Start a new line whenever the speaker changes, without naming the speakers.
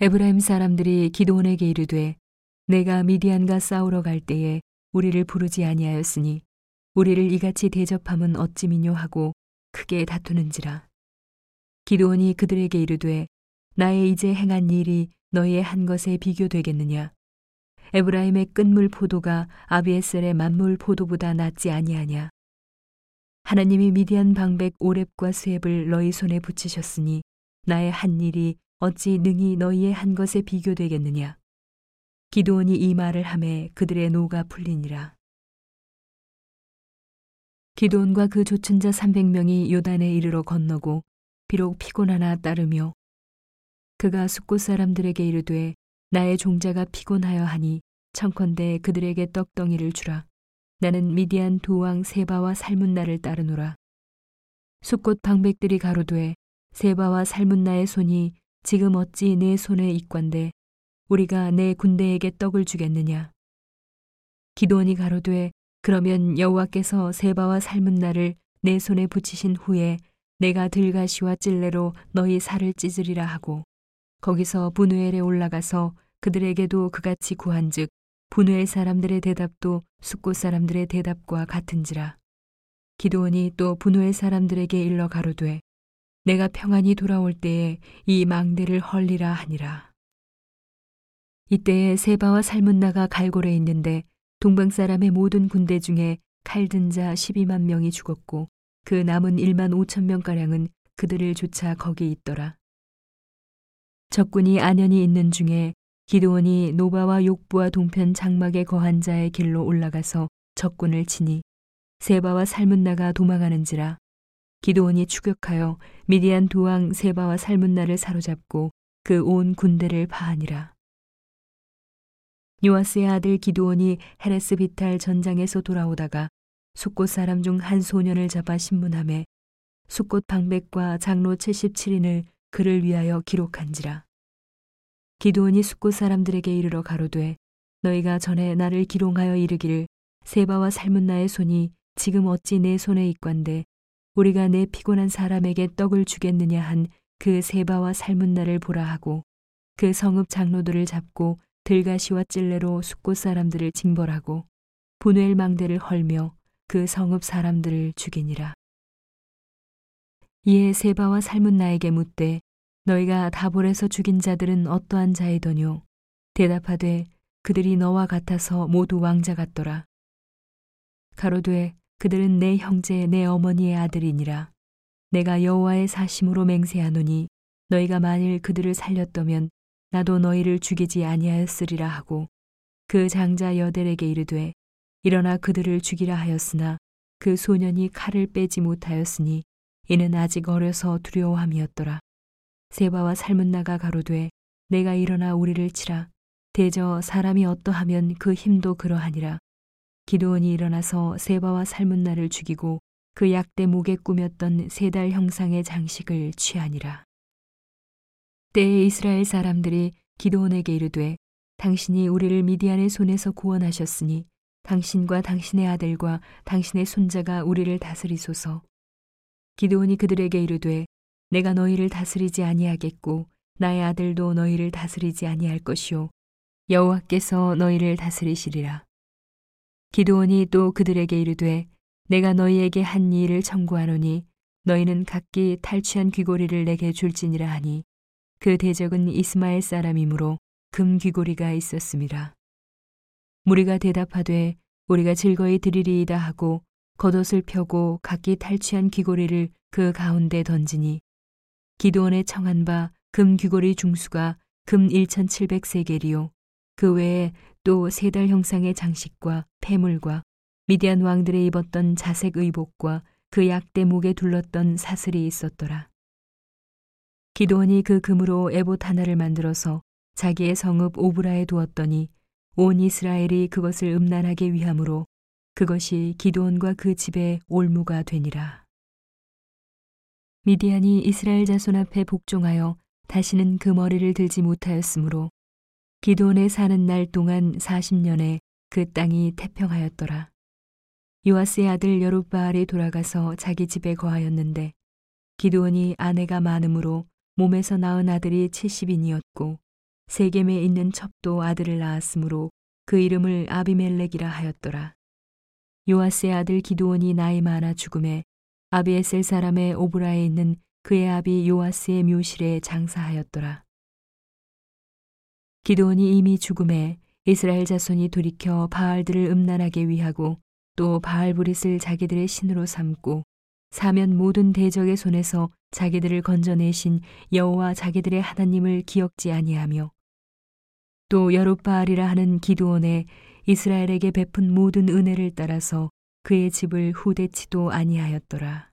에브라임 사람들이 기도원에게 이르되 내가 미디안과 싸우러 갈 때에 우리를 부르지 아니하였으니 우리를 이같이 대접함은 어찌미뇨? 하고 크게 다투는지라. 기도원이 그들에게 이르되 나의 이제 행한 일이 너희의 한 것에 비교되겠느냐? 에브라임의 끝물 포도가 아비에셀의 만물 포도보다 낫지 아니하냐? 하나님이 미디안 방백 오렙과 수heb을 너희 손에 붙이셨으니 나의 한 일이 어찌 능히 너희의 한 것에 비교되겠느냐. 기도원이 이 말을 함에 그들의 노가 풀리니라. 기도원과 그 조춘 자 300명이 요단에 이르러 건너고 비록 피곤하나 따르며 그가 숫곳 사람들에게 이르되 나의 종자가 피곤하여 하니 청컨대 그들에게 떡덩이를 주라. 나는 미디안 도왕 세바와 살문나를 따르노라. 숫곳 방백들이 가로되 세바와 살문나의 손이 지금 어찌 내 손에 있관데 우리가 내 군대에게 떡을 주겠느냐. 기도원이 가로되 그러면 여호와께서 세바와 삶은 나를 내 손에 붙이신 후에 내가 들가시와 찔레로 너희 살을 찢으리라 하고 거기서 분우엘에 올라가서 그들에게도 그같이 구한즉 분우엘 사람들의 대답도 숫곳 사람들의 대답과 같은지라 기도원이 또 분우엘 사람들에게 일러 가로되 내가 평안히 돌아올 때에 이 망대를 헐리라 하니라. 이때에 세바와 살문나가 갈골에 있는데 동방 사람의 모든 군대 중에 칼든 자 12만 명이 죽었고 그 남은 1만 5천 명가량은 그들을 쫓아 거기 있더라. 적군이 안연히 있는 중에 기도원이 노바와 욕부와 동편 장막에 거한 자의 길로 올라가서 적군을 치니 세바와 살문나가 도망하는지라 기도원이 추격하여 미디안 도왕 세바와 살문나를 사로잡고 그 온 군대를 파하니라. 요아스의 아들 기도원이 헤레스 비탈 전장에서 돌아오다가 숫꽃 사람 중 한 소년을 잡아 신문함에 숫꽃 방백과 장로 77인을 그를 위하여 기록한지라. 기도원이 숫꽃 사람들에게 이르러 가로되 너희가 전에 나를 기롱하여 이르기를 세바와 살문나의 손이 지금 어찌 내 손에 있관데 우리가 내 피곤한 사람에게 떡을 주겠느냐 한 그 세바와 삶은 날을 보라 하고 그 성읍 장로들을 잡고 들가시와 찔레로 숫꽃 사람들을 징벌하고 분웰 망대를 헐며 그 성읍 사람들을 죽이니라. 이에 세바와 삶은 나에게 묻되 너희가 다볼에서 죽인 자들은 어떠한 자이더뇨? 대답하되 그들이 너와 같아서 모두 왕자 같더라. 가로되 그들은 내 형제 내 어머니의 아들이니라. 내가 여호와의 사심으로 맹세하노니 너희가 만일 그들을 살렸더면 나도 너희를 죽이지 아니하였으리라 하고 그 장자 여델에게 이르되 일어나 그들을 죽이라 하였으나 그 소년이 칼을 빼지 못하였으니 이는 아직 어려서 두려워함이었더라. 세바와 살문나가 가로되 내가 일어나 우리를 치라 대저 사람이 어떠하면 그 힘도 그러하니라 기도원이 일어나서 세바와 살문나를 죽이고 그 약대 목에 꾸몄던 세 달 형상의 장식을 취하니라. 때에 이스라엘 사람들이 기도원에게 이르되 당신이 우리를 미디안의 손에서 구원하셨으니 당신과 당신의 아들과 당신의 손자가 우리를 다스리소서. 기도원이 그들에게 이르되 내가 너희를 다스리지 아니하겠고 나의 아들도 너희를 다스리지 아니할 것이요 여호와께서 너희를 다스리시리라. 기도원이 또 그들에게 이르되 내가 너희에게 한 일을 청구하노니 너희는 각기 탈취한 귀고리를 내게 줄지니라 하니 그 대적은 이스마엘 사람이므로 금 귀고리가 있었습니다. 무리가 대답하되 우리가 즐거이 드리리이다 하고 겉옷을 펴고 각기 탈취한 귀고리를 그 가운데 던지니 기도원의 청한 바 금 귀고리 중수가 금 1700세겔이요 그 외에 또 세 달 형상의 장식과 폐물과 미디안 왕들의 입었던 자색 의복과 그 약대 목에 둘렀던 사슬이 있었더라. 기도원이 그 금으로 에봇 하나를 만들어서 자기의 성읍 오브라에 두었더니 온 이스라엘이 그것을 음란하게 위함으로 그것이 기도원과 그 집의 올무가 되니라. 미디안이 이스라엘 자손 앞에 복종하여 다시는 그 머리를 들지 못하였으므로 기도원에 사는 날 동안 40년에 그 땅이 태평하였더라. 요아스의 아들 여룻바알이 돌아가서 자기 집에 거하였는데 기도원이 아내가 많으므로 몸에서 낳은 아들이 70인이었고 세겜에 있는 첩도 아들을 낳았으므로 그 이름을 아비멜렉이라 하였더라. 요아스의 아들 기드온이 나이 많아 죽음에 아비에셀 사람의 오브라에 있는 그의 아비 요아스의 묘실에 장사하였더라. 기드온이 이미 죽음에 이스라엘 자손이 돌이켜 바알들을 음란하게 위하고 또 바알브릿을 자기들의 신으로 삼고 사면 모든 대적의 손에서 자기들을 건져내신 여호와 자기들의 하나님을 기억지 아니하며 또 여룻바알이라 하는 기드온의 이스라엘에게 베푼 모든 은혜를 따라서 그의 집을 후대치도 아니하였더라.